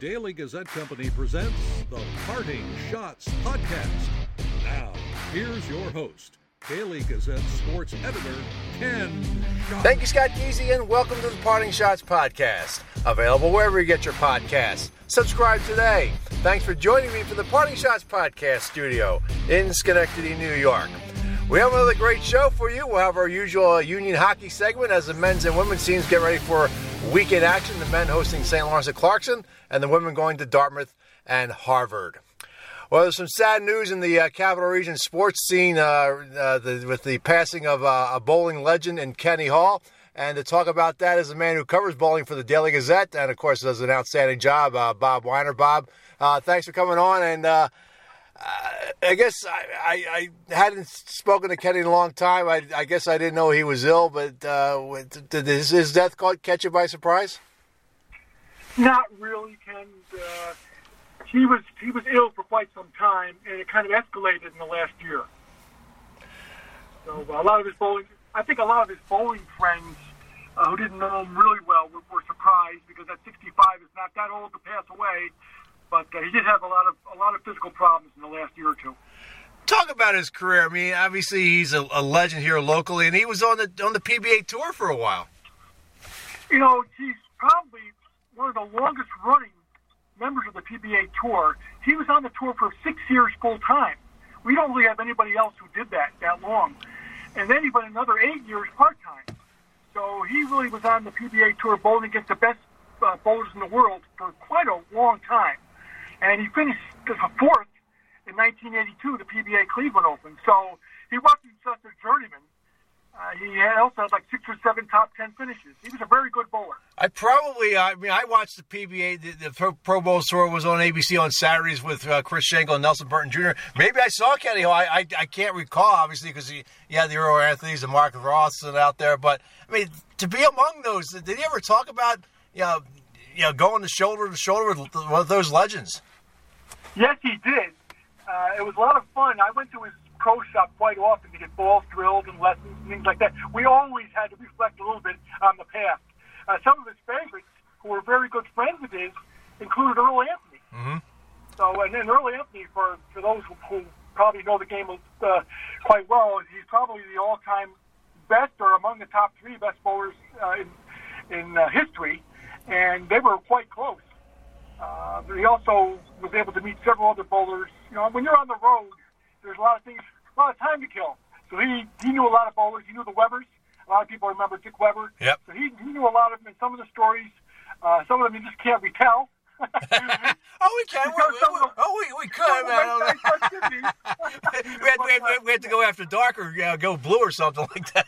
Daily Gazette Company presents the Parting Schotts Podcast. Now, here's your host, Daily Gazette sports editor, Ken. Thank you, Scott Geezy, and welcome to the Parting Schotts Podcast. Available wherever you get your podcasts. Subscribe today. Thanks for joining me for the Parting Schotts Podcast studio in Schenectady, New York. We have another great show for you. We'll have our usual uh, Union hockey segment as the men's and women's teams get ready for weekend action. The men hosting St. Lawrence at Clarkson, and the women going to Dartmouth and Harvard. Well, there's some sad news in the uh, Capital Region sports scene uh, uh, the, with the passing of uh, a bowling legend in Kenny Hall. And to talk about that is a man who covers bowling for the Daily Gazette and, of course, does an outstanding job, uh, Bob Weiner. Bob, uh, thanks for coming on. And I guess I, I, I, hadn't spoken to Kenny in a long time. I, I guess I didn't know he was ill, but uh, did his, his death catch you by surprise? Not really, Ken. Uh, he was he was ill for quite some time, and it kind of escalated in the last year. So a lot of his bowling, I think a lot of his bowling friends uh, who didn't know him really well were, were surprised because at 65 is not that old to pass away but uh, he did have a lot of a lot of physical problems in the last year or two. Talk about his career. I mean, obviously he's a, a legend here locally, and he was on the on the PBA tour for a while. You know, he's probably one of the longest running members of the PBA tour. He was on the tour for six years full time. We don't really have anybody else who did that that long. And then he went another eight years part time. So he really was on the PBA tour bowling against the best uh, bowlers in the world for quite a long time and he finished fourth in 1982, the PBA Cleveland Open. So he wasn't just a journeyman. Uh, he also had like six or seven top ten finishes. He was a very good bowler. I probably, I mean, I watched the PBA, the, the Pro Bowl tour was on ABC on Saturdays with uh, Chris Schenkel and Nelson Burton Jr. Maybe I saw Kenny Hall. I, I, I can't recall, obviously, because he, he had the Earl Anthony's and Mark Roth out there. But, I mean, to be among those, did he ever talk about, you know, you know, going to shoulder to shoulder with one of those legends? Yes, he did. Uh, it was a lot of fun. I went to his pro shop quite often to get balls drilled and lessons and things like that. We always had to reflect a little bit on the past. Uh, some of his favorites, who were very good friends of his, included Earl Anthony. Mm-hmm. So, and then Earl Anthony, for for those who, who probably know the game uh, quite well, he's probably the all-time best or among the top three best bowlers uh, in in uh, history, and they were quite close. Uh, but he also was able to meet several other bowlers. You know, when you're on the road, there's a lot of things, a lot of time to kill. So he he knew a lot of bowlers. He knew the Webers. A lot of people remember Dick Weber. Yep. So he, he knew a lot of them. And some of the stories, uh, some of them you just can't retell. oh, we can. We, we, oh, we, we could, man. we, had, we, had, we had to go after dark or uh, go blue or something like that.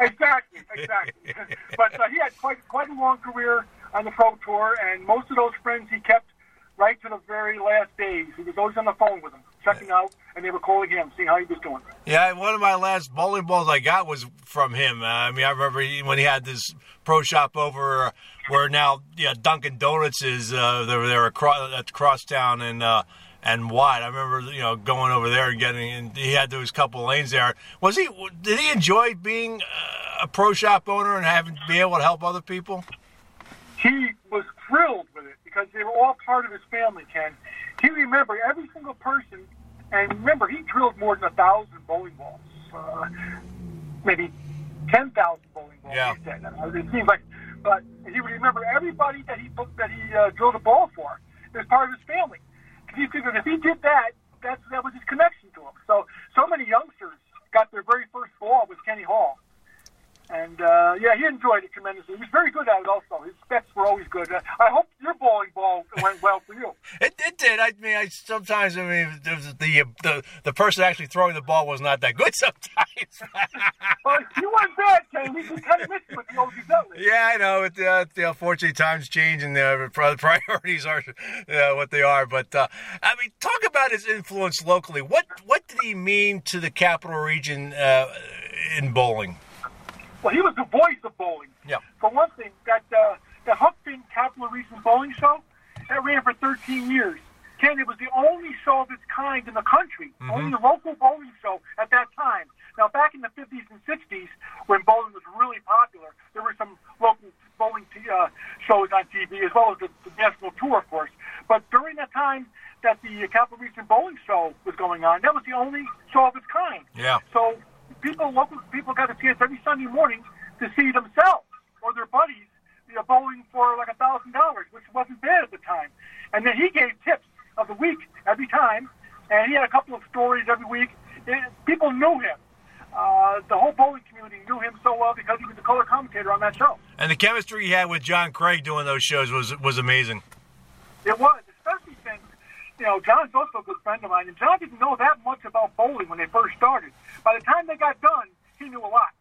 exactly, exactly. but uh, he had quite quite a long career on the pro tour, and most of those friends he kept right to the very last days. He was always on the phone with them, checking out, and they were calling him, seeing how he was doing. Yeah, one of my last bowling balls I got was from him. Uh, I mean, I remember he, when he had this pro shop over uh, where now yeah, Dunkin' Donuts is. Uh, they were there across at Crosstown and. Uh, and Watt. I remember, you know, going over there and getting. And he had those couple lanes there. Was he? Did he enjoy being uh, a pro shop owner and having be able to help other people? He was thrilled with it because they were all part of his family, Ken. He remembered every single person, and remember, he drilled more than a thousand bowling balls, uh, maybe 10,000 bowling balls, yeah. he said. It seems like, but he would remember everybody that he that he uh, drilled a ball for as part of his family. Because he figured if he did that, that's, that was his connection to him. So, so many youngsters got their very first ball with Kenny Hall. And uh, yeah, he enjoyed it tremendously. He was very good at it. Also, his specs were always good. Uh, I hope your bowling ball went well for you. it, it did. I mean, I sometimes I mean the the the, the person actually throwing the ball was not that good sometimes. well, you weren't bad, Ken. We kind of missed you with the old. Yeah, I know. It, uh, the unfortunately times change and the priorities are uh, what they are. But uh, I mean, talk about his influence locally. What what did he mean to the capital region uh, in bowling? Well, he was the voice of bowling. Yeah. For one thing, that uh, the Huck Finn Capital Region Bowling Show that ran for 13 years. Ken, it was the only show of its kind in the country, Mhm. only the local bowling show at that time. Now, back in the 50s and 60s, when bowling was really popular, there were some local bowling t- uh, shows on TV as well as the, the national tour, of course. But during that time that the Capital Region Bowling Show was going on, that was the only show of its kind. Yeah. So people, local people, got a chance every Sunday morning to see themselves or their buddies you know, bowling for like a thousand dollars, which wasn't bad at the time. And then he gave tips of the week every time, and he had a couple of stories every week. It, people knew him. Uh, the whole bowling community knew him so well because he was the color commentator on that show. And the chemistry he had with John Craig doing those shows was was amazing. It was, you know John's also a good friend of mine, and John didn't know that much about bowling when they first started. By the time they got done, he knew a lot.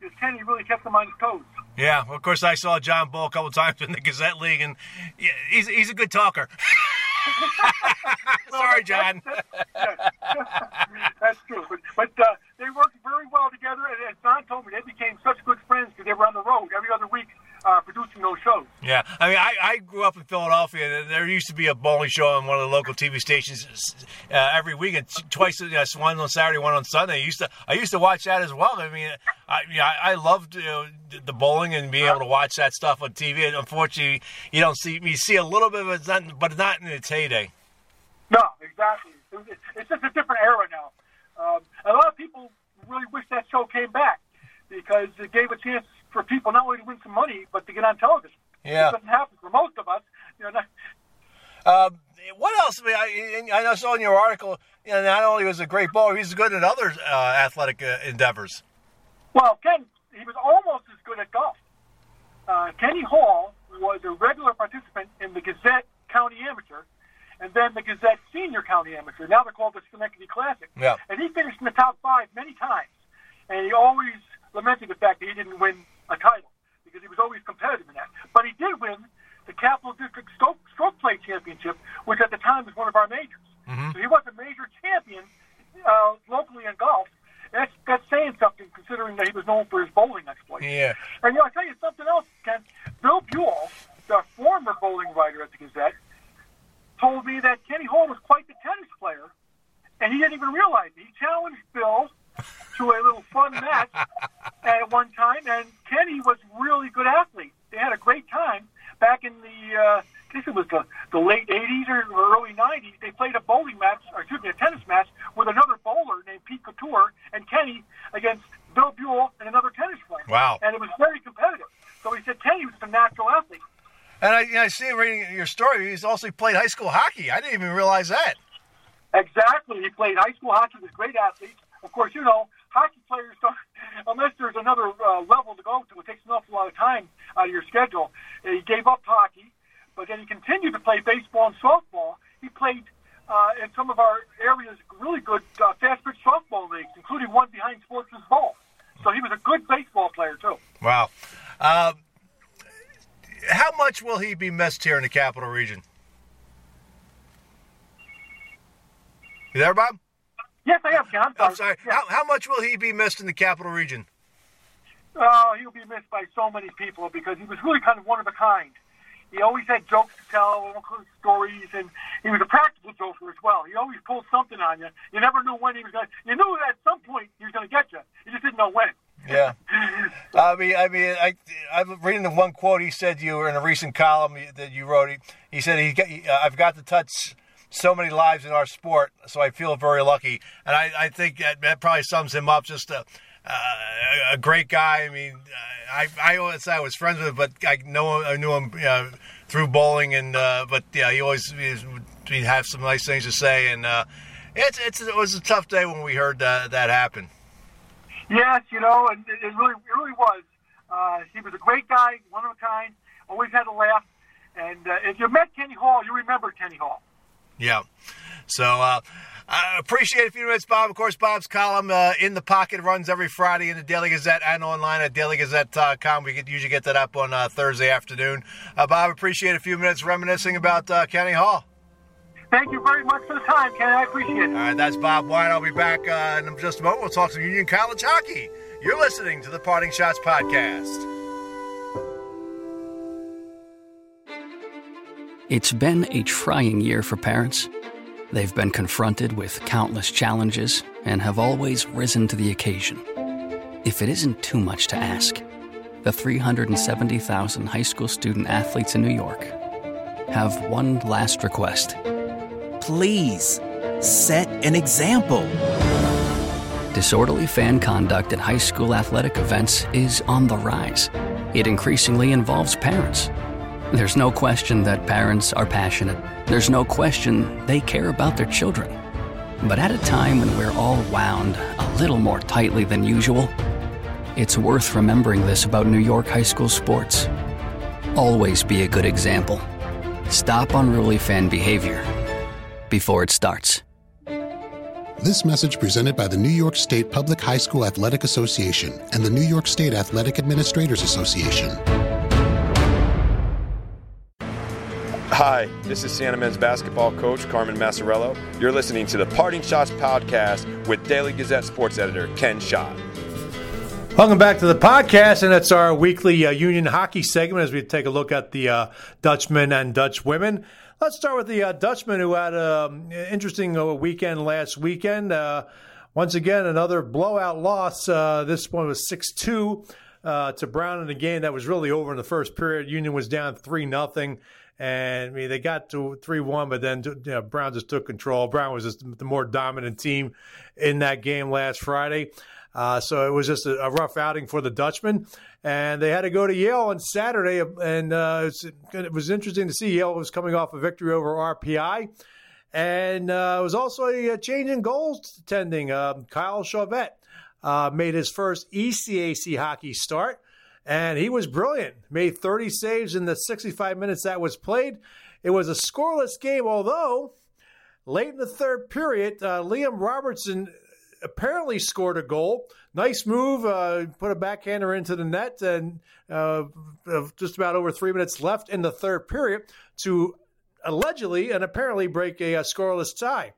Because Kenny really kept him on his toes. Yeah, of course I saw John Bull a couple times in the Gazette League, and yeah, he's he's a good talker. Sorry, John. That's true, but but uh, they worked very well together, and as Don told me, they became such good friends because they were on the road every other week uh, producing those shows. Yeah, I mean, I, I grew up in Philadelphia, and there used to be a bowling show on one of the local TV stations uh, every weekend, twice, uh, one on Saturday, one on Sunday. I used to I used to watch that as well. I mean, I yeah, I loved you know, the bowling and being able to watch that stuff on TV. And unfortunately, you don't see you see a little bit of it, but not in its heyday. No, exactly. It's just a different era now. Um, a lot of people really wish that show came back because it gave a chance for people not only to win some money but to get on television. Yeah, it doesn't happen for most of us. You know. Not... Um, what else? I, mean, I, I saw in your article, you know, not only was a great bowler, he's good at other uh, athletic uh, endeavors. Well, Ken, he was almost as good at golf. Uh, Kenny Hall was a regular participant in the Gazette County Amateur, and then the Gazette Senior County Amateur. Now they're called the Schenectady Classic. Yeah. And he finished in the top five many times, and he always lamented the fact that he didn't win a title because he was always competitive in that. But he did win the Capital District Stroke, Stroke Play Championship, which at the time was one of our majors. Mm-hmm. So he was a major champion uh, locally in golf. That's that's saying something considering that he was known for his bowling exploits. Yeah. And you know, I tell you something else, Ken. Bill Buell, the former bowling writer at the Gazette, told me that Kenny Hall was quite the tennis player, and he didn't even realize it. He challenged Bill to a little fun match at one time, and Kenny was a really good athlete. They had a great time back in the, uh, I guess it was the, the late 80s or early 90s. They played a bowling match, or excuse me, a tennis match with another bowler named Pete Couture and Kenny against Bill Buell and another tennis player. Wow. And it was very competitive. So he said Kenny was a natural athlete. And I, you know, I see reading your story, he's also played high school hockey. I didn't even realize that. Exactly. He played high school hockey with great athletes. Of course, you know, hockey players don't, unless there's another uh, level to go to, it takes an awful lot of time out of your schedule. He gave up hockey, but then he continued to play baseball and softball. He played uh, in some of our areas really good uh, fast pitch softball leagues, including one behind Sportsman's Ball. So he was a good baseball player too. Wow. Uh, how much will he be missed here in the capital region? You there, Bob? Yes, I am, John. I'm sorry. How, how much will he be missed in the capital region? Oh, he'll be missed by so many people because he was really kind of one of a kind. He always had jokes to tell, stories, and he was a practical joker as well. He always pulled something on you. You never knew when he was going. to You knew at some point he was going to get you. You just didn't know when. Yeah, I mean, I mean, I I'm reading the one quote he said to you were in a recent column that you wrote. He, he said he, got, uh, I've got the touch so many lives in our sport, so I feel very lucky, and I, I think that, that probably sums him up. Just a uh, a great guy. I mean, I I always I was friends with him, but I know I knew him uh, through bowling, and uh, but yeah, he always he'd have some nice things to say, and uh, it's it's it was a tough day when we heard that that happen. Yes, you know, and it really, it really was. Uh, he was a great guy, one of a kind, always had a laugh. And uh, if you met Kenny Hall, you remember Kenny Hall. Yeah. So uh, I appreciate a few minutes, Bob. Of course, Bob's column uh, in the pocket runs every Friday in the Daily Gazette and online at dailygazette.com. We could usually get that up on uh, Thursday afternoon. Uh, Bob, appreciate a few minutes reminiscing about uh, Kenny Hall. Thank you very much for the time, Ken. I appreciate it. All right, that's Bob White. I'll be back uh, in just a moment. We'll talk some Union College hockey. You're listening to the Parting Schotts Podcast. It's been a trying year for parents. They've been confronted with countless challenges and have always risen to the occasion. If it isn't too much to ask, the 370,000 high school student athletes in New York have one last request. Please, set an example. Disorderly fan conduct at high school athletic events is on the rise. It increasingly involves parents. There's no question that parents are passionate. There's no question they care about their children. But at a time when we're all wound a little more tightly than usual, it's worth remembering this about New York high school sports. Always be a good example. Stop unruly fan behavior before it starts. This message presented by the New York State Public High School Athletic Association and the New York State Athletic Administrators Association. Hi, this is Siena men's basketball coach Carmen Maciariello. You're listening to the Parting Schotts podcast with Daily Gazette sports editor Ken Schott. Welcome back to the podcast, and it's our weekly uh, Union hockey segment as we take a look at the uh, Dutchmen and Dutch women. Let's start with the uh, Dutchmen who had an um, interesting uh, weekend last weekend. Uh, once again, another blowout loss. Uh, this one was 6 2 to Brown in a game that was really over in the first period. Union was down 3 0 and I mean they got to three one, but then you know, Brown just took control. Brown was just the more dominant team in that game last Friday. Uh, so it was just a, a, rough outing for the Dutchmen, and they had to go to Yale on Saturday. And uh, it was interesting to see Yale was coming off a victory over RPI, and uh, it was also a, change in goals tending. Um, Kyle Chauvette uh, made his first ECAC hockey start, and he was brilliant. Made 30 saves in the 65 minutes that was played. It was a scoreless game, although late in the third period, uh, Liam Robertson apparently scored a goal. Nice move, uh, put a backhander into the net, and uh, just about over three minutes left in the third period to allegedly and apparently break a, a scoreless tie.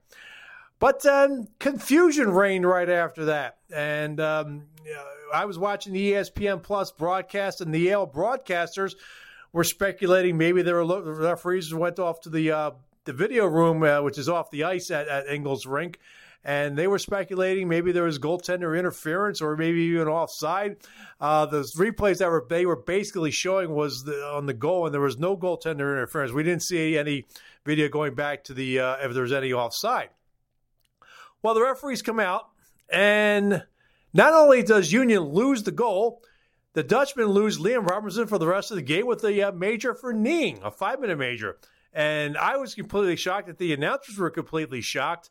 But um, confusion reigned right after that, and um, I was watching the ESPN Plus broadcast, and the Yale broadcasters were speculating maybe there were the referees went off to the uh, the video room, uh, which is off the ice at, at Rink, and they were speculating maybe there was goaltender interference or maybe even offside. Uh, the replays that were they were basically showing was the, on the goal, and there was no goaltender interference. We didn't see any video going back to the uh, if there was any offside. Well, the referees come out, and not only does Union lose the goal, the Dutchmen lose Liam Robertson for the rest of the game with a uh, major for kneeing, a five minute major. And I was completely shocked that the announcers were completely shocked.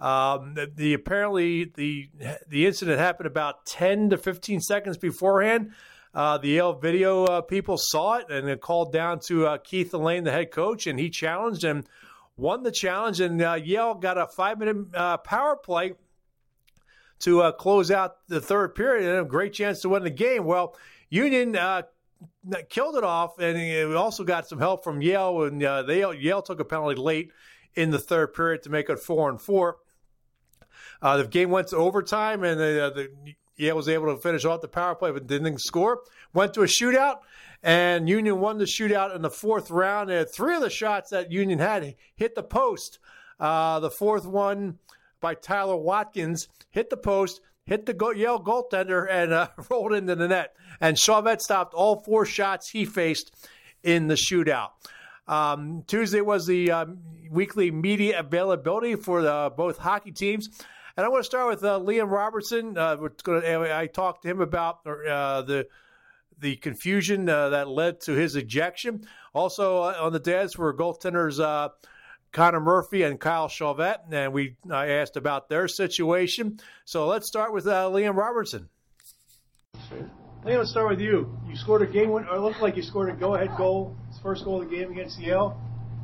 Um, the, the, apparently the the incident happened about ten to fifteen seconds beforehand. Uh, the Yale video uh, people saw it and called down to uh, Keith Allain, the head coach, and he challenged and won the challenge. And uh, Yale got a five minute uh, power play to uh, close out the third period and a great chance to win the game. Well, Union killed it off, and we also got some help from Yale, and they Yale took a penalty late in the third period to make it four and four. Uh, the game went to overtime, and uh, the Yale was able to finish off the power play, but didn't score. Went to a shootout, and Union won the shootout in the fourth round. And three of the shots that Union had hit the post. Uh, the fourth one by Tyler Watkins hit the post, hit the Yale goaltender, and uh, rolled into the net. And Chauvette stopped all four shots he faced in the shootout. Um, Tuesday was the um, weekly media availability for the, both hockey teams. And I want to start with uh, Liam Robertson. Uh, I talked to him about uh, the the confusion uh, that led to his ejection. Also uh, on the desk were goaltenders uh, Connor Murphy and Kyle Chauvette, and we I asked about their situation. So let's start with Liam Robertson. Liam, let's start with you. You scored a game win, or it looked like you scored a go-ahead goal, first goal of the game against Yale.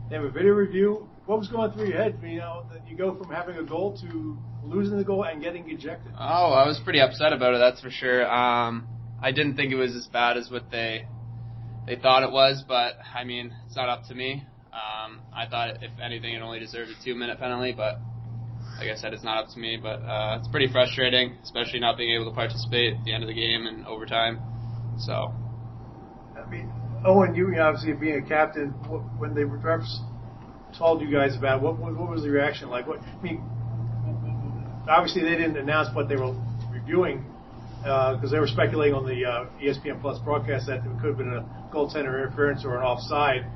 They have a video review. What was going through your head? You know, that you go from having a goal to losing the goal and getting ejected. Oh, I was pretty upset about it. That's for sure. Um, I didn't think it was as bad as what they they thought it was, but I mean, it's not up to me. Um, I thought if anything, it only deserved a two minute penalty, but like I said, it's not up to me. But uh, it's pretty frustrating, especially not being able to participate at the end of the game and overtime. So. I mean, Owen, you obviously being a captain, when they refs told you guys about it, what, what, what was the reaction like? What I mean, obviously they didn't announce what they were reviewing because uh, they were speculating on the uh, ESPN Plus broadcast that it could have been a goaltender interference or an offside.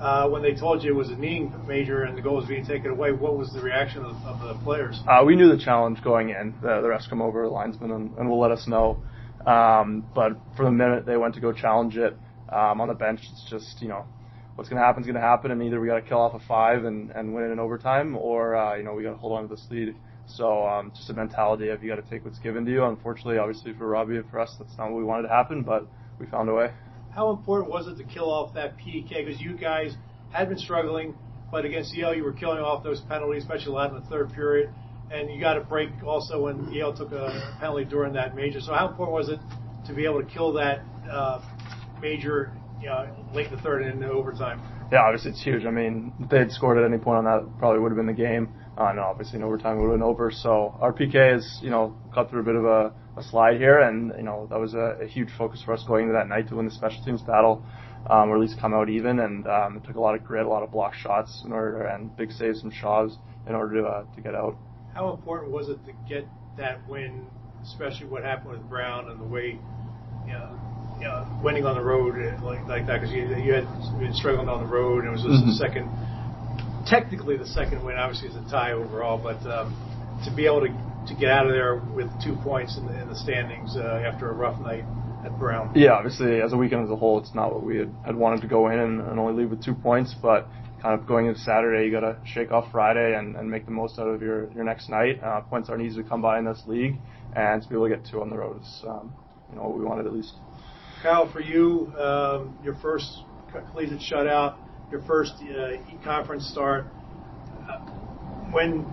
Uh, when they told you it was a kneeing major and the goal was being taken away, what was the reaction of, of the players? Uh, we knew the challenge going in. The, the refs come over, the linesman, and, and will let us know. Um, but for the minute they went to go challenge it um, on the bench, it's just you know what's going to happen is going to happen, and either we got to kill off a five and, and win it in overtime, or uh, you know we got to hold on to this lead. So um, just a mentality of you got to take what's given to you. Unfortunately, obviously for Robbie and for us, that's not what we wanted to happen, but we found a way. How important was it to kill off that PK? Because you guys had been struggling, but against Yale you were killing off those penalties, especially a lot in the third period. And you got a break also when Yale took a penalty during that major. So how important was it to be able to kill that uh, major you know, late in the third and into overtime? Yeah, obviously it's huge. I mean, if they had scored at any point on that, probably would have been the game. Uh, and obviously in overtime it would have been over. So our PK has, you know, got through a bit of a, a slide here, and you know that was a, a huge focus for us going into that night to win the special teams battle, um, or at least come out even. And um, it took a lot of grit, a lot of block shots in order, and big saves from Shaws in order to uh, to get out. How important was it to get that win, especially what happened with Brown and the way, you know, you know winning on the road like like that because you you had been struggling on the road and it was just mm-hmm. the second technically the second win. Obviously, it's a tie overall, but um, to be able to, to get out of there with two points in the, in the standings uh, after a rough night at Brown. Yeah, obviously, as a weekend as a whole, it's not what we had, had wanted to go in and, and only leave with two points, but kind of going into Saturday, you got to shake off Friday and, and make the most out of your, your next night. Uh, points aren't easy to come by in this league, and to be able to get two on the road is, um, you know, what we wanted at least. Kyle, for you, um, your first collegiate shutout your first uh, conference start. When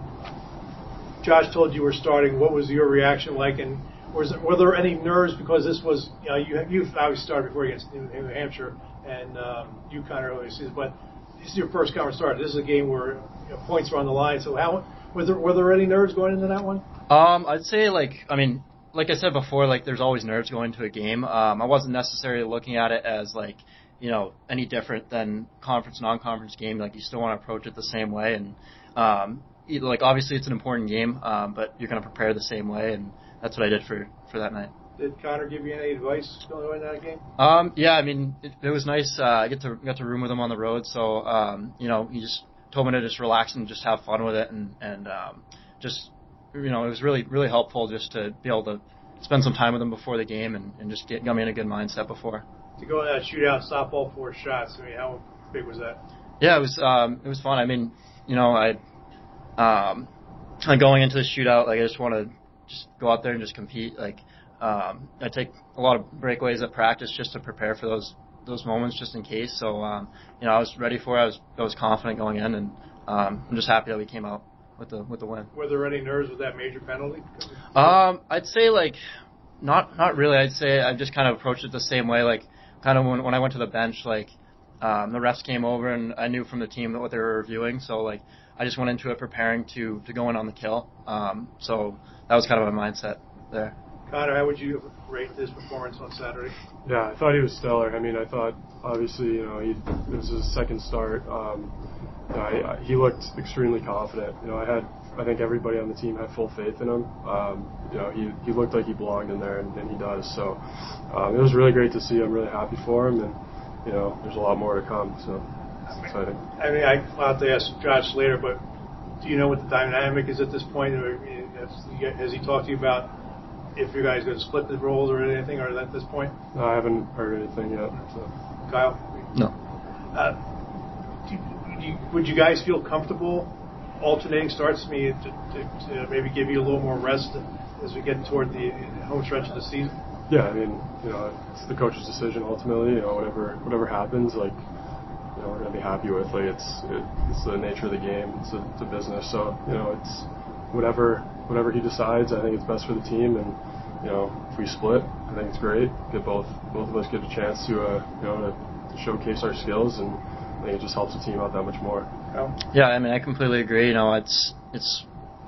Josh told you were starting, what was your reaction like? And was there, were there any nerves because this was you know you you obviously started before against New, Hampshire and um, UConn earlier season, but this is your first conference start. This is a game where you know, points are on the line. So how were there were there any nerves going into that one? Um, I'd say like I mean like I said before, like there's always nerves going into a game. Um, I wasn't necessarily looking at it as like you know any different than conference non-conference game. Like you still want to approach it the same way, and um, like obviously it's an important game, um, but you're going to prepare the same way, and that's what I did for for that night. Did Connor give you any advice going into that game? Um, yeah, I mean it, it was nice. Uh, I get to got to room with him on the road, so um, you know he just told me to just relax and just have fun with it, and and um, just you know it was really really helpful just to be able to spend some time with him before the game and, and just get got me in a good mindset before to go in that shootout, stop all four shots. I mean, how big was that? Yeah, it was. Um, it was fun. I mean, you know, I, um, of going into the shootout, like I just want to just go out there and just compete. Like, um, I take a lot of breakaways at practice just to prepare for those those moments, just in case. So, um, you know, I was ready for it. I was I was confident going in, and um, I'm just happy that we came out with the with the win. Were there any nerves with that major penalty? Um, I'd say like not not really. I'd say I just kind of approached it the same way. Like kind of when when I went to the bench, like um, the refs came over and I knew from the team what they were reviewing, so like I just went into it preparing to to go in on the kill. Um, so that was kind of my mindset there. Connor, how would you rate his performance on Saturday? Yeah, I thought he was stellar. I mean, I thought obviously you know he this was his second start. Um, you know, I, I, he looked extremely confident. You know, I had I think everybody on the team had full faith in him. Um, you know, he, he looked like he belonged in there, and, and he does. So um, it was really great to see. I'm really happy for him, and you know, there's a lot more to come. So it's exciting. I mean, I, I'll have to ask Josh later, but do you know what the dynamic is at this point? Has he talked to you about if you guys going to split the roles or anything, or at this point? No, I haven't heard anything yet. So. Kyle? No. Uh, do, do you, would you guys feel comfortable alternating starts me to, to, to, maybe give you a little more rest as we get toward the home stretch of the season? Yeah, I mean, you know, it's the coach's decision ultimately. You know, whatever whatever happens, like, you know, we're gonna be happy with. Like, it's it, it's the nature of the game. It's a, it's a business, so you know, it's whatever whatever he decides. I think it's best for the team, and you know, if we split, I think it's great. Get both both of us get a chance to uh, you know to, to showcase our skills and I think it just helps the team out that much more. Yeah, I mean, I completely agree. You know, it's it's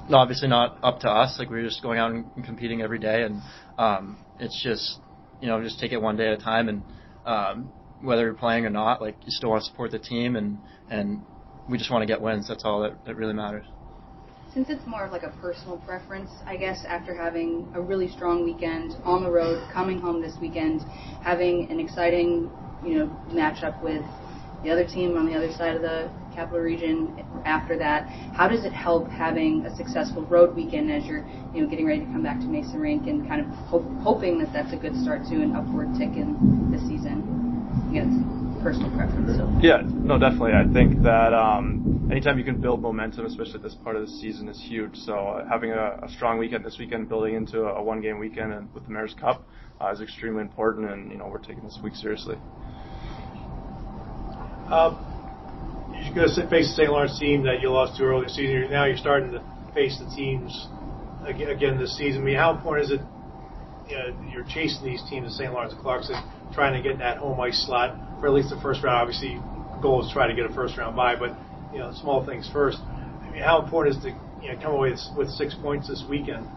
obviously not up to us. Like we're just going out and competing every day, and um, it's just you know just take it one day at a time. And um, whether you're playing or not, like you still want to support the team, and and we just want to get wins. That's all that, that really matters. Since it's more of like a personal preference, I guess after having a really strong weekend on the road, coming home this weekend, having an exciting you know matchup with the other team on the other side of the capital region after that. How does it help having a successful road weekend as you're you know getting ready to come back to Messa Rink and kind of hope, hoping that that's a good start to an upward tick in this season? Again, personal preference. So. Yeah, no, definitely. I think that um, anytime you can build momentum, especially at this part of the season, is huge. So uh, having a, a, strong weekend this weekend, building into a, a one-game weekend and with the Mayor's Cup uh, is extremely important, and you know we're taking this week seriously. Um, you're going to face the St. Lawrence team that you lost to earlier season. Now you're starting to face the teams again this season. I mean, how important is it? You know, you're chasing these teams, the St. Lawrence and Clarkson, trying to get that home ice slot for at least the first round. Obviously, goal is try to get a first round bye, but you know, small things first. I mean, how important is to you know come away with, with six points this weekend?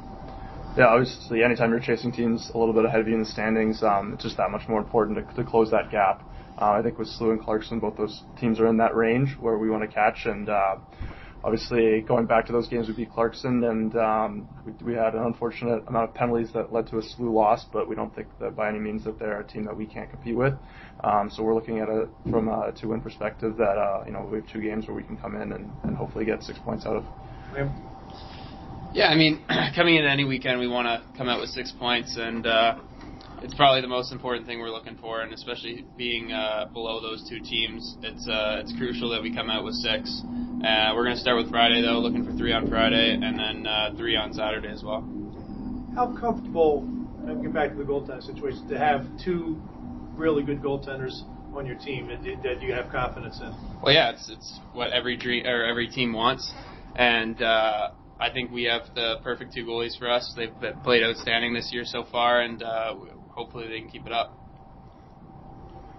Yeah, obviously, anytime you're chasing teams a little bit ahead of you in the standings, um, it's just that much more important to, to close that gap. Uh, I think with SLU and Clarkson, both those teams are in that range where we want to catch. And uh, obviously, going back to those games, we beat Clarkson, and um, we, we had an unfortunate amount of penalties that led to a SLU loss. But we don't think that by any means that they're a team that we can't compete with. Um, so we're looking at it from a two-win perspective. That uh, you know we have two games where we can come in and, and hopefully get six points out of. Yeah, I mean, coming into any weekend, we want to come out with six points, and uh, it's probably the most important thing we're looking for, and especially being uh, below those two teams, it's uh, it's crucial that we come out with six. Uh, we're going to start with Friday though, looking for three on Friday, and then uh, three on Saturday as well. How comfortable? Get back to the goaltending situation to have two really good goaltenders on your team that, that you have confidence in. Well, yeah, it's it's what every dream or every team wants, and. Uh, I think we have the perfect two goalies for us. They've played outstanding this year so far, and uh, hopefully they can keep it up.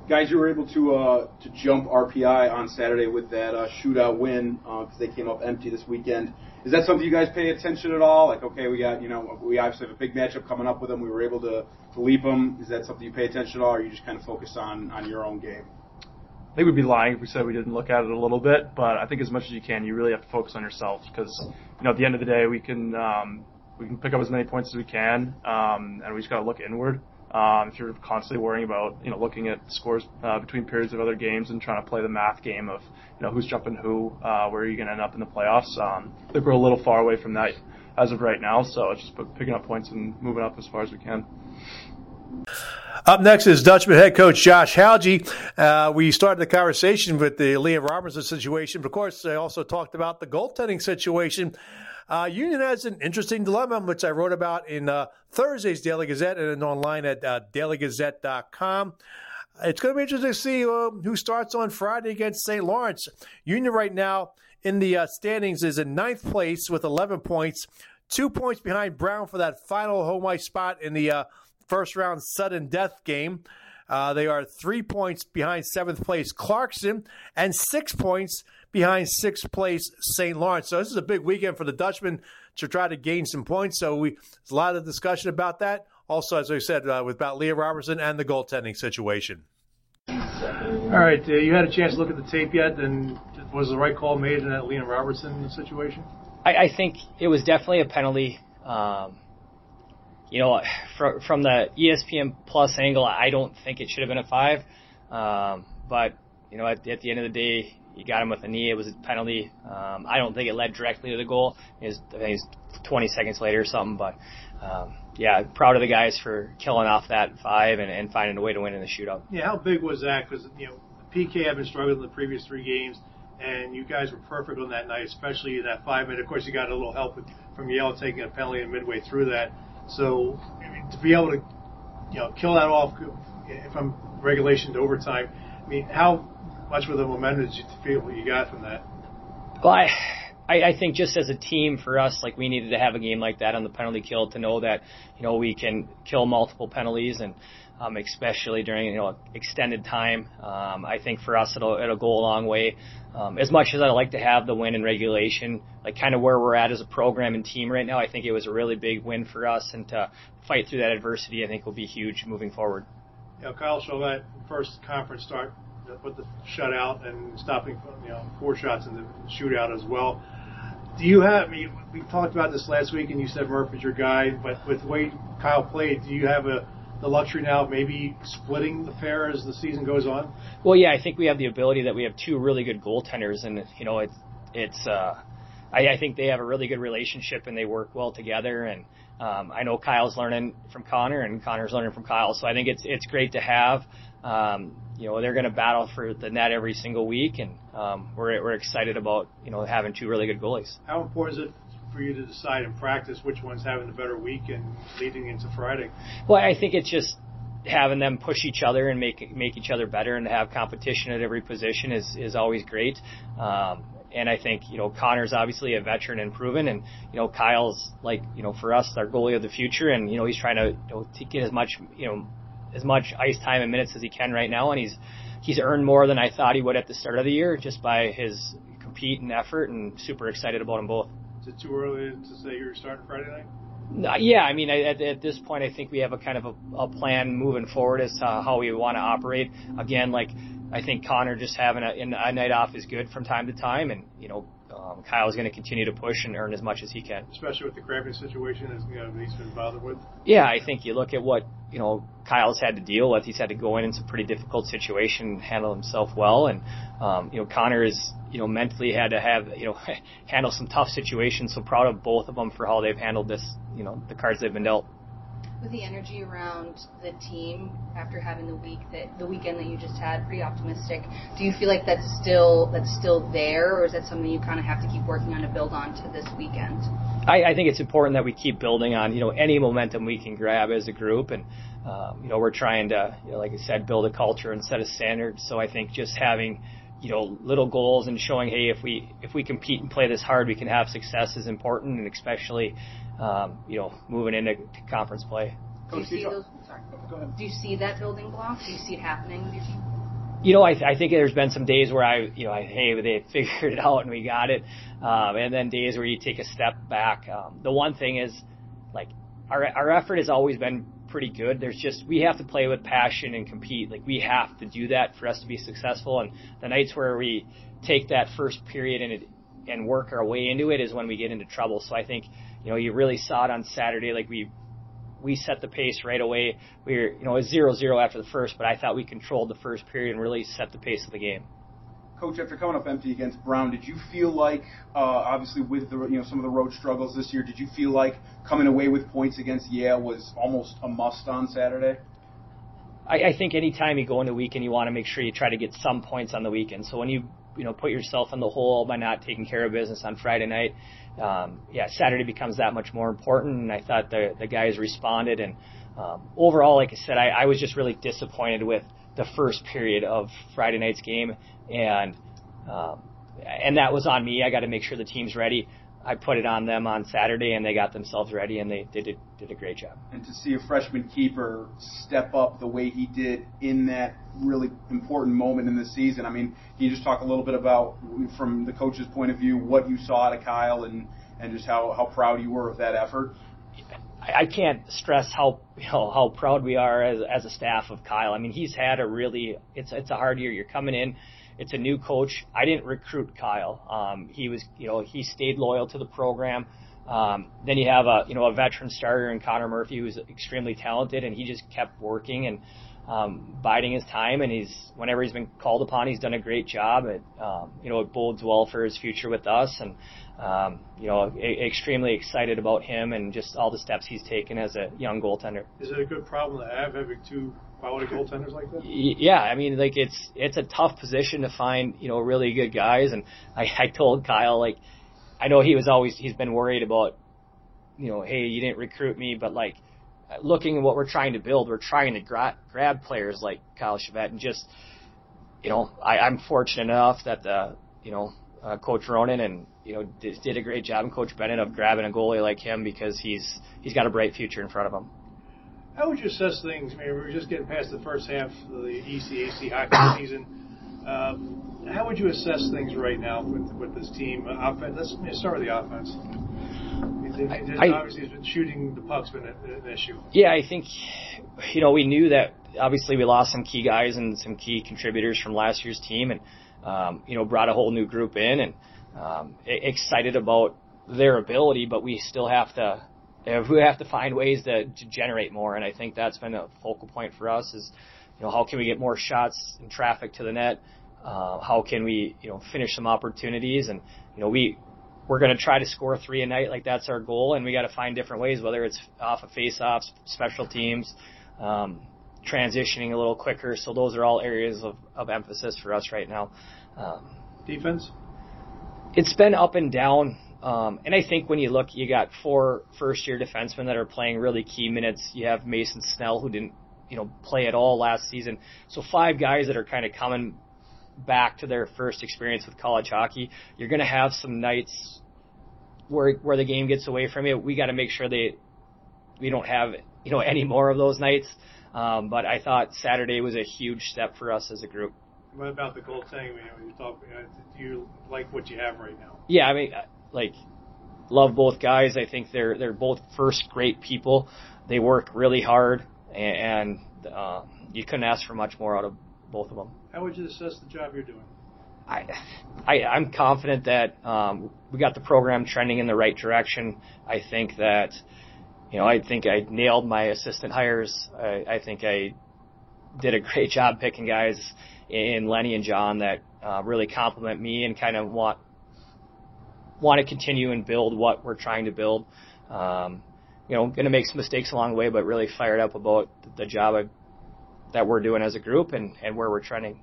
Guys, you were able to uh, to jump RPI on Saturday with that uh, shootout win because uh, they came up empty this weekend. Is that something you guys pay attention at all? Like, okay, we got you know we obviously have a big matchup coming up with them. We were able to, to leap them. Is that something you pay attention at all, or are you just kind of focus on on your own game? I think we'd be lying if we said we didn't look at it a little bit, but I think as much as you can, you really have to focus on yourself because you know at the end of the day, we can um, we can pick up as many points as we can, um, and we just got to look inward. Um, if you're constantly worrying about, you know, looking at scores uh, between periods of other games and trying to play the math game of, you know, who's jumping who, uh, where are you going to end up in the playoffs? Um, I think we're a little far away from that as of right now, so it's just picking up points and moving up as far as we can. Up next is Dutchman head coach Josh Hauge. Uh, we started the conversation with the Liam Robertson situation, but of course, they also talked about the goaltending situation. Uh, Union has an interesting dilemma, which I wrote about in uh, Thursday's Daily Gazette and online at uh, dailygazette.com. It's going to be interesting to see uh, who starts on Friday against St. Lawrence. Union right now in the uh, standings is in ninth place with 11 points, two points behind Brown for that final home ice spot in the uh, first round sudden death game. Uh, they are three points behind seventh place Clarkson and six points behind sixth place St. Lawrence. So this is a big weekend for the Dutchmen to try to gain some points. So we there's a lot of discussion about that. Also, as I said, uh, with about Leah Robertson and the goaltending situation. All right, uh, you had a chance to look at the tape yet, and was the right call made in that Liam Robertson situation? I, I think it was definitely a penalty. Um, you know, from, from the ESPN Plus angle, I don't think it should have been a five. Um, but you know, at, at the end of the day, he got him with a knee. It was a penalty. Um, I don't think it led directly to the goal. It I think it was 20 seconds later or something. But um, yeah, proud of the guys for killing off that five and, and finding a way to win in the shootout. Yeah, how big was that? Because you know, PK had been struggling in the previous three games, and you guys were perfect on that night, especially in that five minute. Of course, you got a little help with, from Yale taking a penalty in midway through that. So to be able to, you know, kill that off from regulation to overtime. I mean, how much of the momentum did you feel what you got from that? Well, I, I, I think just as a team for us, like we needed to have a game like that on the penalty kill to know that you know we can kill multiple penalties and um, especially during you know extended time. Um, I think for us it'll it'll go a long way. Um, as much as I'd like to have the win in regulation, like kind of where we're at as a program and team right now, I think it was a really big win for us, and to fight through that adversity, I think will be huge moving forward. Know, Kyle Charlotte, first conference start with the shutout and stopping you know four shots in the shootout as well. Do you have? I mean, we talked about this last week, and you said Murphy's your guy, but with the way Kyle played, do you have a the luxury now of maybe splitting the fare as the season goes on? Well, yeah, I think we have the ability that we have two really good goaltenders, and you know, it's it's. Uh, I, I think they have a really good relationship and they work well together. And um, I know Kyle's learning from Connor, and Connor's learning from Kyle. So I think it's it's great to have. Um, you know, they're going to battle for the net every single week, and um, we're we're excited about you know having two really good goalies. How important is it for you to decide in practice which one's having the better week and leading into Friday? Well, I think it's just having them push each other and make make each other better and to have competition at every position is is always great. Um, and I think you know Connor's obviously a veteran and proven, and you know Kyle's like you know for us our goalie of the future, and you know he's trying to you know to get as much you know as much ice time and minutes as he can right now, and he's he's earned more than I thought he would at the start of the year just by his compete and effort, and super excited about them both. Is it too early to say you're starting Friday night? Uh, yeah, I mean, at, at this point, I think we have a kind of a, a plan moving forward as to how we want to operate. Again, like I think Connor just having a, a night off is good from time to time, and you know, um, Kyle is going to continue to push and earn as much as he can. Especially with the cramping situation, as you know, he's been bothered with. Yeah, I think you look at what you know Kyle's had to deal with. He's had to go in in some pretty difficult situation, and handle himself well, and um, you know Connor is you know mentally had to have you know handle some tough situations. So proud of both of them for how they've handled this. You know the cards they've been dealt with the energy around the team after having the week that the weekend that you just had pretty optimistic. Do you feel like that's still that's still there or is that something you kind of have to keep working on to build on to this weekend? I, I think it's important that we keep building on you know any momentum we can grab as a group. And um, you know we're trying to you know, like I said build a culture and set a standard. So I think just having you know little goals and showing hey if we if we compete and play this hard we can have success is important and especially um, you know, moving into conference play. Do you see those? Sorry. Go ahead. Do you see that building block? Do you see it happening with your team? You know, I, th- I think there's been some days where I, you know, I, hey, they figured it out and we got it, um, and then days where you take a step back. Um, the one thing is, like, our our effort has always been pretty good. There's just we have to play with passion and compete. Like we have to do that for us to be successful. And the nights where we take that first period and it, and work our way into it is when we get into trouble. So I think you know, you really saw it on Saturday. Like we we set the pace right away. We were, you know, it was zero zero after the first, but I thought we controlled the first period and really set the pace of the game. Coach, after coming up empty against Brown, did you feel like, uh, obviously with the you know some of the road struggles this year, did you feel like coming away with points against Yale was almost a must on Saturday? I, I think anytime you go into the weekend, you want to make sure you try to get some points on the weekend. So when you you know put yourself in the hole by not taking care of business on Friday night, um, yeah, Saturday becomes that much more important. And I thought the the guys responded. And um, overall, like I said, I, I was just really disappointed with the first period of Friday night's game, and um, and that was on me. I got to make sure the team's ready. I put it on them on Saturday, and they got themselves ready, and they, they did did a great job. And to see a freshman keeper step up the way he did in that really important moment in the season, I mean, can you just talk a little bit about, from the coach's point of view, what you saw out of Kyle and and just how how proud you were of that effort? I can't stress how you know how proud we are as as a staff of Kyle. I mean, he's had a really it's it's a hard year. You're coming in it's a new coach. I didn't recruit Kyle. Um, he was, you know, he stayed loyal to the program. Um, then you have a, you know, a veteran starter in Connor Murphy who's extremely talented, and he just kept working and um, biding his time. And he's, whenever he's been called upon, he's done a great job. It, um, you know, it bodes well for his future with us, and um, you know, a- extremely excited about him and just all the steps he's taken as a young goaltender. Is it a good problem to have having two quality goaltenders like that? Yeah, I mean, like it's it's a tough position to find, you know, really good guys. And I, I told Kyle, like, I know he was always he's been worried about, you know, hey, you didn't recruit me, but like, looking at what we're trying to build, we're trying to gra- grab players like Kyle Chauvette and just, you know, I, I'm fortunate enough that the, you know, uh, Coach Ronan and you know did, did a great job, and Coach Bennett of grabbing a goalie like him because he's he's got a bright future in front of him. How would you assess things? I mean, we're just getting past the first half of the ECAC hockey season. Um, how would you assess things right now with with this team? Uh, offense. Let's, start with the offense. I, obviously, has been shooting the puck's been an issue. Yeah, I think you know we knew that. Obviously, we lost some key guys and some key contributors from last year's team, and um, you know brought a whole new group in, and um, excited about their ability. But we still have to if we have to find ways to, to generate more, and I think that's been a focal point for us. Is you know how can we get more shots and traffic to the net? Uh, how can we you know finish some opportunities? And you know we we're going to try to score three a night, like that's our goal, and we got to find different ways, whether it's off of face-offs, special teams, um, transitioning a little quicker. So those are all areas of, of emphasis for us right now. Um, Defense. It's been up and down. Um, and I think when you look, you got four first year defensemen that are playing really key minutes. You have Mason Snell, who didn't, you know, play at all last season. So five guys that are kind of coming back to their first experience with college hockey. You're going to have some nights where where the game gets away from you. We got to make sure they we don't have you know any more of those nights. Um, but I thought Saturday was a huge step for us as a group. What about the? You know, you talk, you know, do you like what you have right now? Yeah, I mean, like love both guys. I think they're they're both first great people. They work really hard, and, and uh, you couldn't ask for much more out of both of them. How would you assess the job you're doing? I, I I'm confident that um, we got the program trending in the right direction. I think that, you know, I think I nailed my assistant hires. I, I think I did a great job picking guys in Lenny and John that uh, really complement me and kind of want want to continue and build what we're trying to build. Um, you know, going to make some mistakes along the way, but really fired up about the job I, that we're doing as a group and, and where we're trending.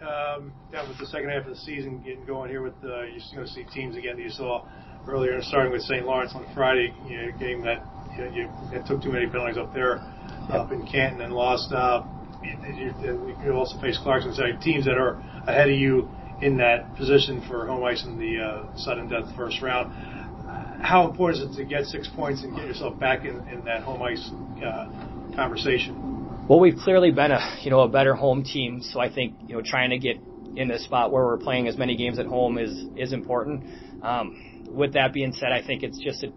Um, that was the second half of the season getting going here with uh, you're going to see teams again that you saw earlier, starting with St. Lawrence on Friday, you know, game that you, know, you, you took too many penalties up there, up in Canton and lost. Uh, you, you, you also face Clarkson, so teams that are ahead of you in that position for home ice in the uh, sudden death first round. How important is it to get six points and get yourself back in, in that home ice uh, conversation? Well, we've clearly been a you know a better home team, so I think you know trying to get in a spot where we're playing as many games at home is is important. Um, with that being said, I think it's just a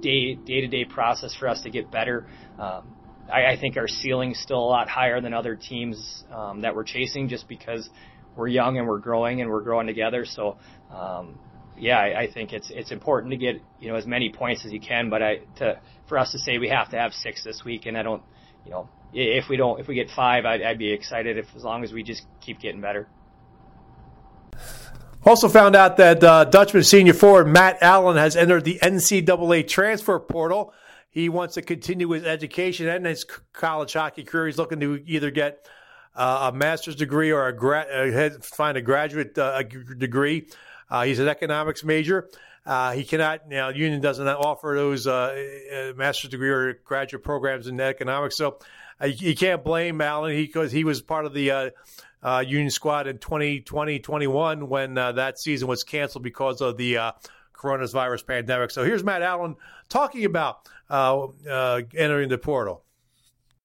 day day to day process for us to get better. Um, I, I think our ceiling's still a lot higher than other teams um, that we're chasing, just because we're young and we're growing and we're growing together. So, um, yeah, I, I think it's it's important to get you know as many points as you can. But I to for us to say we have to have six this week, and I don't, you know, if we don't if we get five, I'd, I'd be excited if as long as we just keep getting better. Also found out that uh, Dutchman senior forward Matt Allen has entered the NCAA transfer portal. He wants to continue his education and his college hockey career. He's looking to either get uh, a master's degree or a gra- uh, find a graduate uh, degree. Uh, he's an economics major. Uh, he cannot now. Union doesn't offer those master's degree or graduate programs in economics, so you can't blame Allen because he, he, was part of the Union squad in 2020-21 when that season was canceled because of the coronavirus pandemic. So here's Matt Allen talking about uh, uh, entering the portal.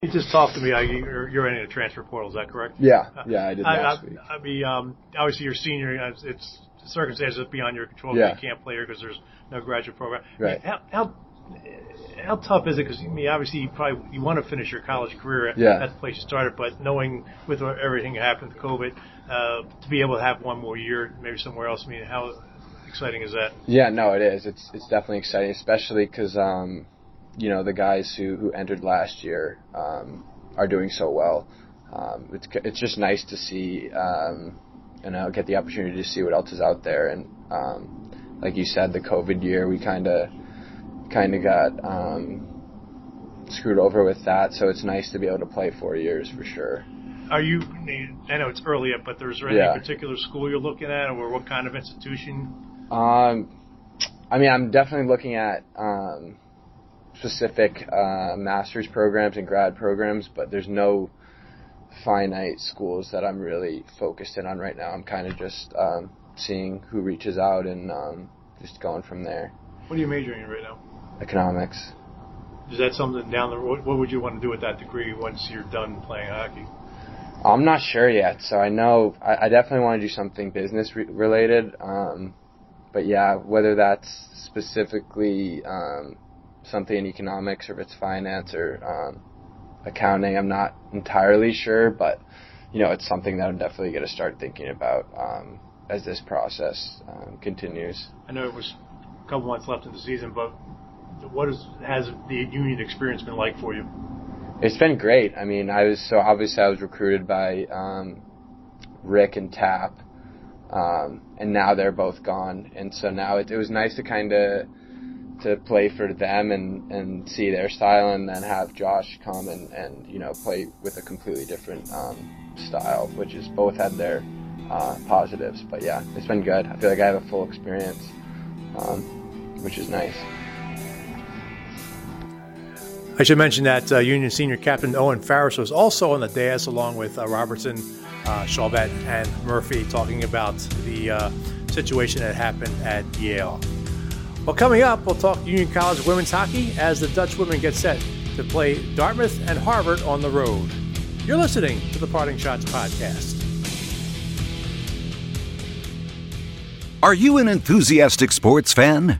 You just talked to me. You're, you're in a transfer portal. Is that correct? Yeah, yeah, I did last I, week. I, I mean, um, obviously, you're senior. It's circumstances beyond your control. Yeah. You can't play here because there's no graduate program. Right. How, how how tough is it? Because I mean, obviously, you probably you want to finish your college career at, yeah. at the place you started, but knowing with everything that happened with COVID, uh, to be able to have one more year, maybe somewhere else. I mean, how exciting is that? Yeah, no, it is. It's it's definitely exciting, especially because um, you know the guys who who entered last year um, are doing so well. Um, it's it's just nice to see um, you know get the opportunity to see what else is out there, and um, like you said, the COVID year we kind of kind of got um, screwed over with that, so it's nice to be able to play four years for sure. Are you? I know it's early yet, but there's there any Yeah. particular school you're looking at, or what kind of institution? Um, I mean, I'm definitely looking at um, specific uh, master's programs and grad programs, but there's no finite schools that I'm really focused in on right now. I'm kind of just um, seeing who reaches out and um, just going from there. What are you majoring in right now? Economics. Is that something down the road? What would you want to do with that degree once you're done playing hockey? I'm not sure yet, so I know I, I definitely want to do something business re- related. Um, but yeah, whether that's specifically um, something in economics or if it's finance or um, accounting, I'm not entirely sure. But you know, it's something that I'm definitely going to start thinking about um, as this process um, continues. I know it was a couple months left in the season, but what is, has the union experience been like for you? It's been great. I mean, I was so obviously I was recruited by um, Rick and Tap, um, and now they're both gone, and so now it, it was nice to kind of to play for them and and see their style, and then have Josh come and and you know play with a completely different um, style, which is both had their uh, positives. But yeah, it's been good. I feel like I have a full experience, um, which is nice. I should mention that uh, Union senior captain Owen Farris was also on the dais along with uh, Robertson, uh, and Murphy talking about the uh, situation that happened at Yale. Well, coming up, we'll talk Union College women's hockey as the Dutch women get set to play Dartmouth and Harvard on the road. You're listening to the Parting Schotts podcast. Are you an enthusiastic sports fan?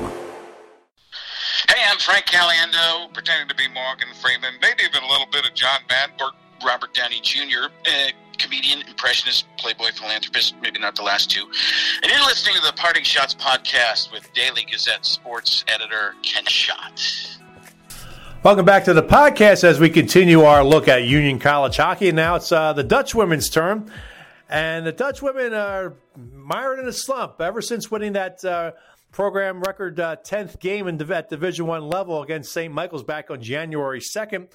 I'm Frank Caliendo, pretending to be Morgan Freeman, maybe even a little bit of John or Robert Downey Jr., comedian, impressionist, playboy, philanthropist, maybe not the last two. And you're listening to the Parting Schotts podcast with Daily Gazette sports editor Ken Schott. Welcome back to the podcast as we continue our look at Union College hockey. And now it's uh, the Dutch women's turn. And the Dutch women are mired in a slump ever since winning that uh, program record uh, 10th game in at Division One level against St. Michael's back on January 2nd.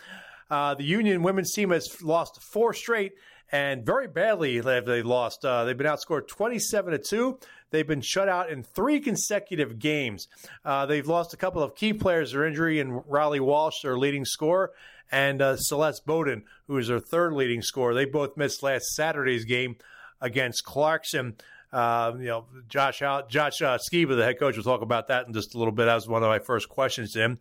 Uh, the Union women's team has lost four straight and very badly they lost. Uh, they've been outscored 27 to 2. They've been shut out in three consecutive games. Uh, they've lost a couple of key players to injury in Riley Walsh, their leading scorer, and uh, Celeste Bowden, who is their third leading scorer. They both missed last Saturday's game against Clarkson. Uh, you know, Josh Josh uh, Skiba, the head coach, will talk about that in just a little bit. That was one of my first questions to him.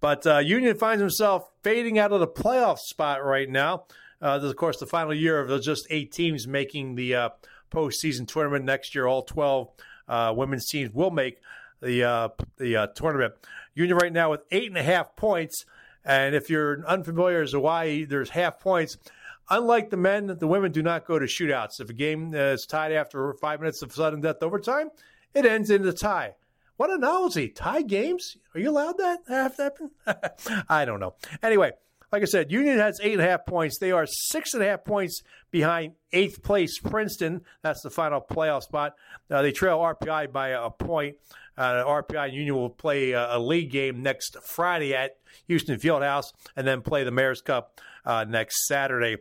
But uh, Union finds himself fading out of the playoff spot right now. Uh, this is, of course, the final year of just eight teams making the uh, postseason tournament next year. All 12 uh, women's teams will make the uh, the uh, tournament. Union right now with eight and a half points. And if you're unfamiliar as to why there's half points, unlike the men, the women do not go to shootouts. If a game is tied after five minutes of sudden death overtime, it ends in a tie. What a novelty! Tie games? Are you allowed that? I don't know. Anyway, like I said, Union has eight and a half points. They are six and a half points behind eighth place Princeton. That's the final playoff spot. Uh, they trail RPI by a point. Uh, RPI and Union will play a, a, league game next Friday at Houston Fieldhouse and then play the Mayor's Cup uh, next Saturday.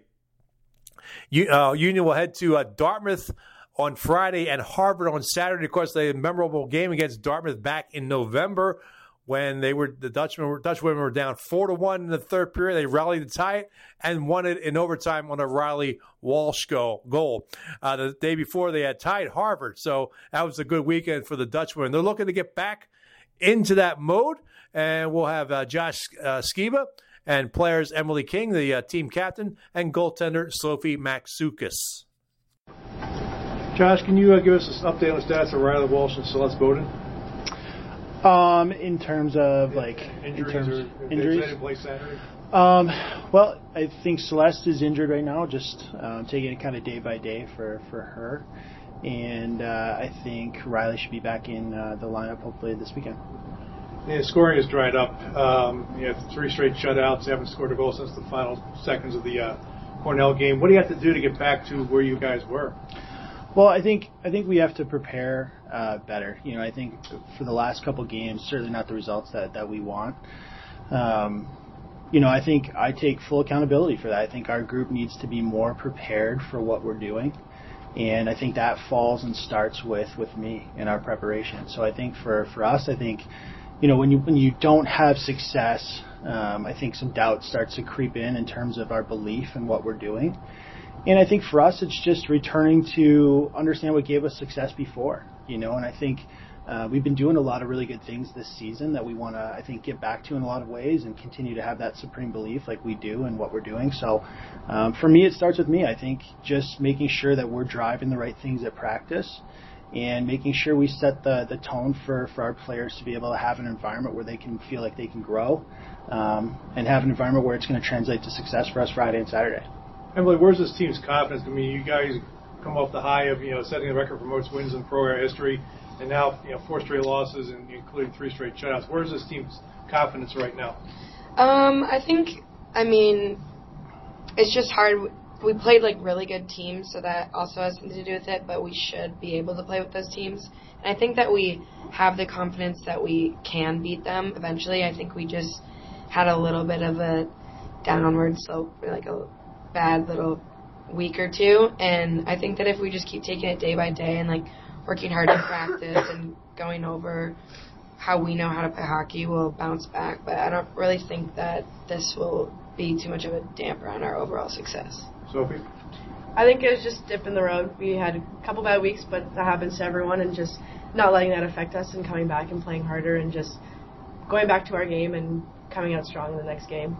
Uh, Union will head to uh, Dartmouth on Friday and Harvard on Saturday. Of course, the memorable game against Dartmouth back in November when they were the Dutchmen were Dutch women were down four to one in the third period. They rallied to tie it and won it in overtime on a Riley Walsh goal. Uh, the day before they had tied Harvard, so that was a good weekend for the Dutch women. They're looking to get back into that mode, and we'll have uh, Josh uh, Skiba and players Emily King, the uh, team captain, and goaltender Sophie Maksukis. Josh, can you uh, give us an update on the stats of Riley Walsh and Celeste Bowden? Um, in terms of like injuries, in terms, or injuries. Um, well, I think Celeste is injured right now. Just um, taking it kind of day by day for for her, and uh, I think Riley should be back in uh, the lineup hopefully this weekend. Yeah, scoring has dried up. Um, you have three straight shutouts. You haven't scored a goal since the final seconds of the uh, Cornell game. What do you have to do to get back to where you guys were? Well, I think I think we have to prepare uh, better. You know, I think for the last couple games, certainly not the results that that we want. Um, you know, I think I take full accountability for that. I think our group needs to be more prepared for what we're doing, and I think that falls and starts with with me in our preparation. So I think for for us, I think, you know, when you when you don't have success, um, I think some doubt starts to creep in in terms of our belief in what we're doing. And I think for us, it's just returning to understand what gave us success before, you know. And I think uh, we've been doing a lot of really good things this season that we want to, I think, get back to in a lot of ways and continue to have that supreme belief like we do in what we're doing. So um, for me, it starts with me. I think just making sure that we're driving the right things at practice and making sure we set the, the tone for, for our players to be able to have an environment where they can feel like they can grow um, and have an environment where it's going to translate to success for us Friday and Saturday. Emily, where's this team's confidence? I mean, you guys come off the high of you know setting the record for most wins in the program history, and now you know four straight losses and including three straight shutouts. Where's this team's confidence right now? Um, I think, I mean, it's just hard. We played like really good teams, so that also has something to do with it. But we should be able to play with those teams, and I think that we have the confidence that we can beat them eventually. I think we just had a little bit of a downward slope, like a bad little week or two. And I think that if we just keep taking it day by day and like working hard to practice and going over how we know how to play hockey, we'll bounce back. But I don't really think that this will be too much of a damper on our overall success. Sophie? I think it was just dip in the road. We had a couple bad weeks, but that happens to everyone, and just not letting that affect us and coming back and playing harder and just going back to our game and coming out strong in the next game.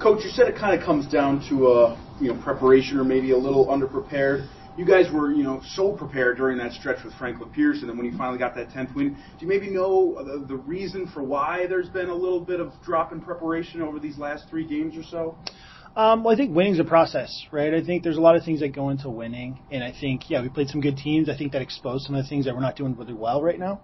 Coach, you said it kind of comes down to uh, you know preparation or maybe a little underprepared. You guys were you know so prepared during that stretch with Franklin Pierce, and then when you finally got that 10th win, do you maybe know the, the reason for why there's been a little bit of drop in preparation over these last three games or so? Um, well, I think winning's a process, right? I think there's a lot of things that go into winning, and I think yeah, we played some good teams. I think that exposed some of the things that we're not doing really well right now,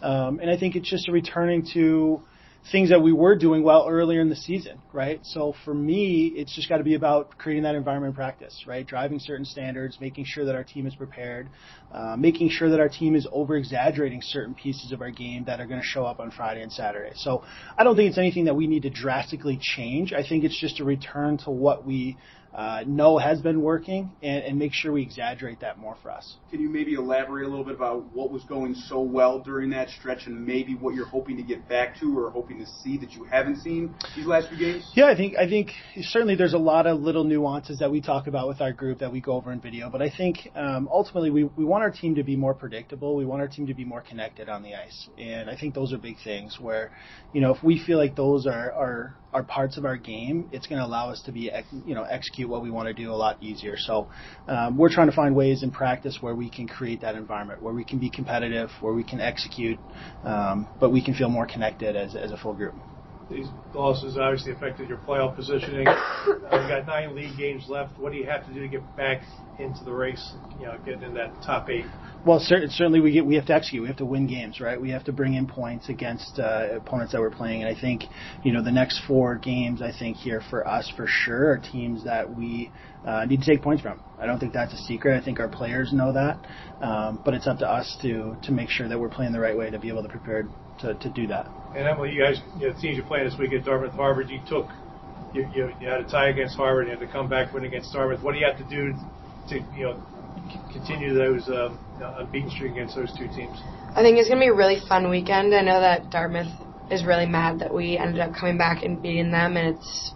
um, and I think it's just a returning to things that we were doing well earlier in the season, right? So for me, it's just got to be about creating that environment practice, right? Driving certain standards, making sure that our team is prepared, uh, making sure that our team is over exaggerating certain pieces of our game that are going to show up on Friday and Saturday. So I don't think it's anything that we need to drastically change. I think it's just a return to what we uh, know has been working and, and make sure we exaggerate that more for us. Can you maybe elaborate a little bit about what was going so well during that stretch and maybe what you're hoping to get back to or hoping to see that you haven't seen these last few games? Yeah, I think I think certainly there's a lot of little nuances that we talk about with our group that we go over in video, but I think um, ultimately we, we want our team to be more predictable. We want our team to be more connected on the ice, and I think those are big things. Where you know if we feel like those are are are parts of our game, it's going to allow us to be, you know, execute what we want to do a lot easier. So um, we're trying to find ways in practice where we can create that environment, where we can be competitive, where we can execute, um, but we can feel more connected as, as a full group. These losses obviously affected your playoff positioning. uh, you got nine league games left. What do you have to do to get back into the race? You know, getting in that top eight. Well, certainly we get we have to execute. We have to win games, right? We have to bring in points against uh, opponents that we're playing, and I think you know the next four games, I think here for us for sure are teams that we uh, need to take points from. I don't think that's a secret. I think our players know that, um, but it's up to us to to make sure that we're playing the right way to be able to prepare to, to do that. And Emily, you guys, you know, the teams you're playing this week at Dartmouth Harvard, you took you, you, you had a tie against Harvard, you had to come back win against Dartmouth. What do you have to do to you know continue those um, unbeaten streak against those two teams? I think it's going to be a really fun weekend. I know that Dartmouth is really mad that we ended up coming back and beating them, and it's,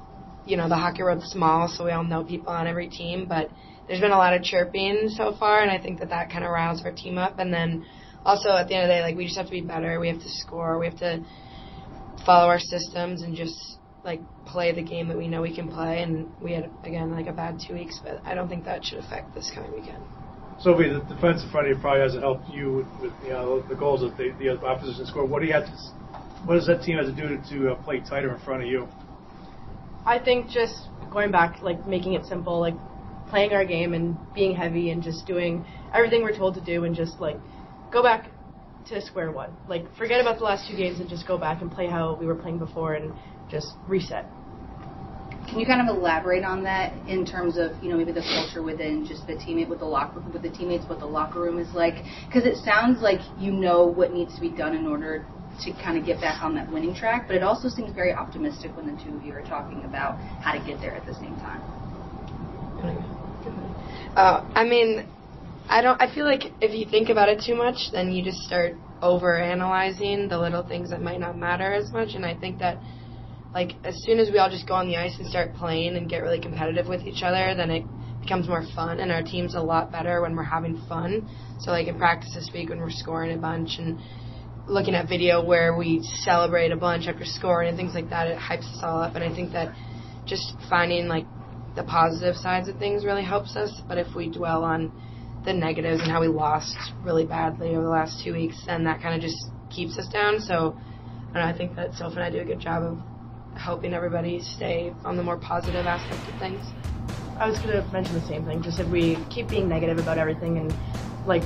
you know, the hockey world's small, so we all know people on every team, but there's been a lot of chirping so far, and I think that that kind of riles our team up. And then also at the end of the day, like we just have to be better. We have to score. We have to follow our systems and just like play the game that we know we can play. And we had again like a bad two weeks, but I don't think that should affect this coming weekend. Sophie, the defensive in front of you probably hasn't helped you with, with you know the goals that the, the opposition score. What do you have to? What does that team have to do to, to uh, play tighter in front of you? I think just going back, like making it simple, like playing our game and being heavy and just doing everything we're told to do and just like go back to square one. Like forget about the last two games and just go back and play how we were playing before and just reset. Can you kind of elaborate on that in terms of you know maybe the culture within just the teammate with the locker with the teammates what the locker room is like? Because it sounds like you know what needs to be done in order to kind of get back on that winning track, but it also seems very optimistic when the two of you are talking about how to get there at the same time. Uh, I mean, I don't. I feel like if you think about it too much, then you just start over analyzing the little things that might not matter as much. And I think that like as soon as we all just go on the ice and start playing and get really competitive with each other, then it becomes more fun, and our team's a lot better when we're having fun. So like in practice this week when we're scoring a bunch and looking at video where we celebrate a bunch after scoring and things like that, it hypes us all up. And I think that just finding like the positive sides of things really helps us. But if we dwell on the negatives and how we lost really badly over the last two weeks, then that kind of just keeps us down. So I, know, I think that Soph and I do a good job of helping everybody stay on the more positive aspect of things. I was going to mention the same thing. Just if we keep being negative about everything and like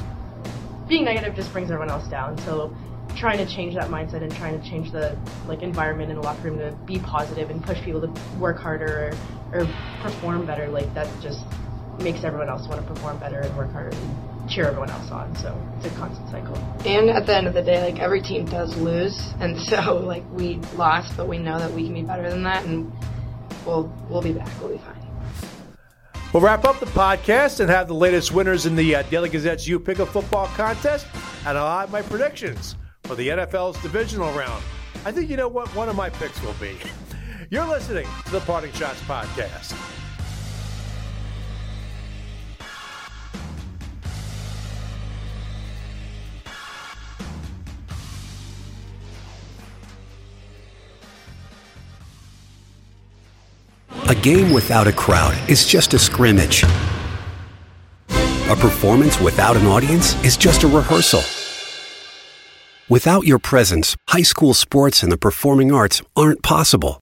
being negative just brings everyone else down. So trying to change that mindset and trying to change the like environment in the locker room to be positive and push people to work harder or, or perform better. Like that just makes everyone else want to perform better and work harder and cheer everyone else on. So it's a constant cycle. And at the end of the day, like every team does lose, and so like we lost, but we know that we can be better than that, and we'll we'll be back. We'll be fine. We'll wrap up the podcast and have the latest winners in the uh, Daily Gazette's You Pick'em Football contest, and I'll have my predictions for the NFL's divisional round. I think you know what one of my picks will be. You're listening to the Parting Schotts Podcast. A game without a crowd is just a scrimmage. A performance without an audience is just a rehearsal. Without your presence, high school sports and the performing arts aren't possible.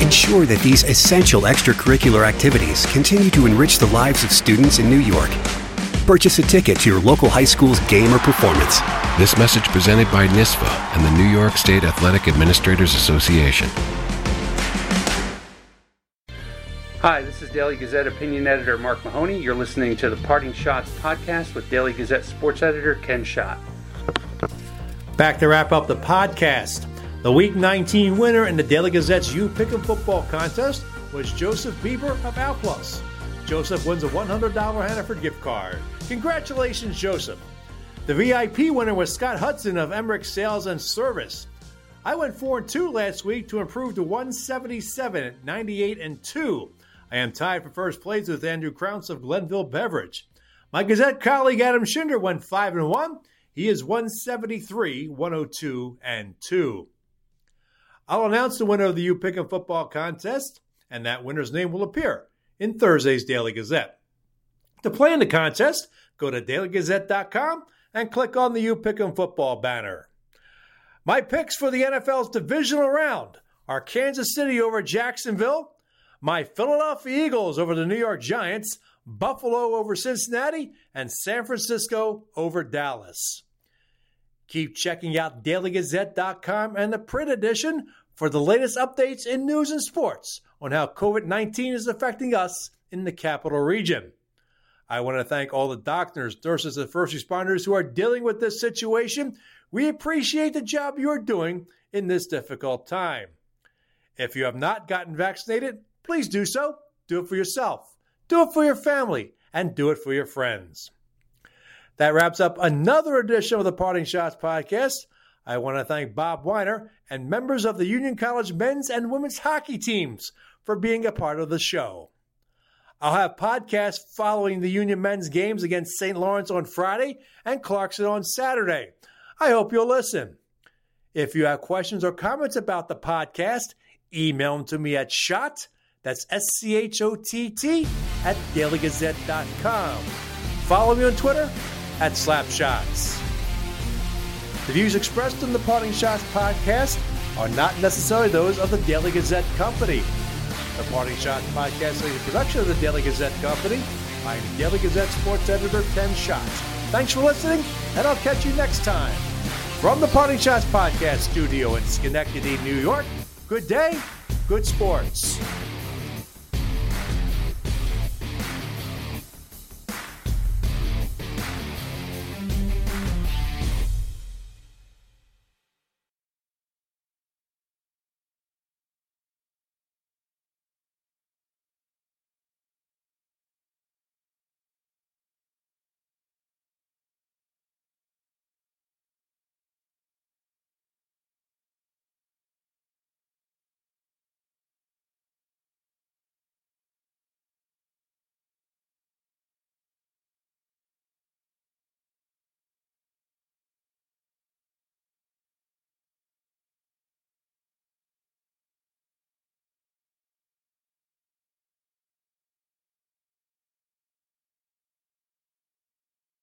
Ensure that these essential extracurricular activities continue to enrich the lives of students in New York. Purchase a ticket to your local high school's game or performance. This message presented by NISFA and the New York State Athletic Administrators Association. Hi, this is Daily Gazette opinion editor Mark Mahoney. You're listening to the Parting Schotts podcast with Daily Gazette sports editor Ken Schott. Back to wrap up the podcast. The Week 19 winner in the Daily Gazette's You Pick'em Football contest was Joseph Bieber of Outplus. Joseph wins a $100 Hannaford gift card. Congratulations, Joseph. The VIP winner was Scott Hudson of Emmerich Sales and Service. I went 4 and 2 last week to improve to 177 at 98 and 2. I am tied for first place with Andrew Crounce of Glenville Beverage. My Gazette colleague Adam Shinder went 5 and 1. He is 173, 102, and 2. I'll announce the winner of the You Pick'em Football contest, and that winner's name will appear in Thursday's Daily Gazette. To play in the contest, go to dailygazette.com and click on the You Pick'em Football banner. My picks for the NFL's divisional round are Kansas City over Jacksonville, my Philadelphia Eagles over the New York Giants, Buffalo over Cincinnati, and San Francisco over Dallas. Keep checking out dailygazette.com and the print edition for the latest updates in news and sports on how COVID 19 is affecting us in the capital region. I want to thank all the doctors, nurses, and first responders who are dealing with this situation. We appreciate the job you are doing in this difficult time. If you have not gotten vaccinated, please do so. Do it for yourself, do it for your family, and do it for your friends. That wraps up another edition of the Parting Schotts podcast. I want to thank Bob Weiner and members of the Union College men's and women's hockey teams for being a part of the show. I'll have podcasts following the Union men's games against St. Lawrence on Friday and Clarkson on Saturday. I hope you'll listen. If you have questions or comments about the podcast, email them to me at schott, that's S C H O T T, at dailygazette.com. Follow me on Twitter at Slapschotts. The views expressed in the Parting Schotts podcast are not necessarily those of the Daily Gazette Company. The Parting Schotts podcast is a production of the Daily Gazette Company. I'm Daily Gazette sports editor Ken Schott. Thanks for listening, and I'll catch you next time. From the Parting Schotts podcast studio in Schenectady, New York, good day, good sports.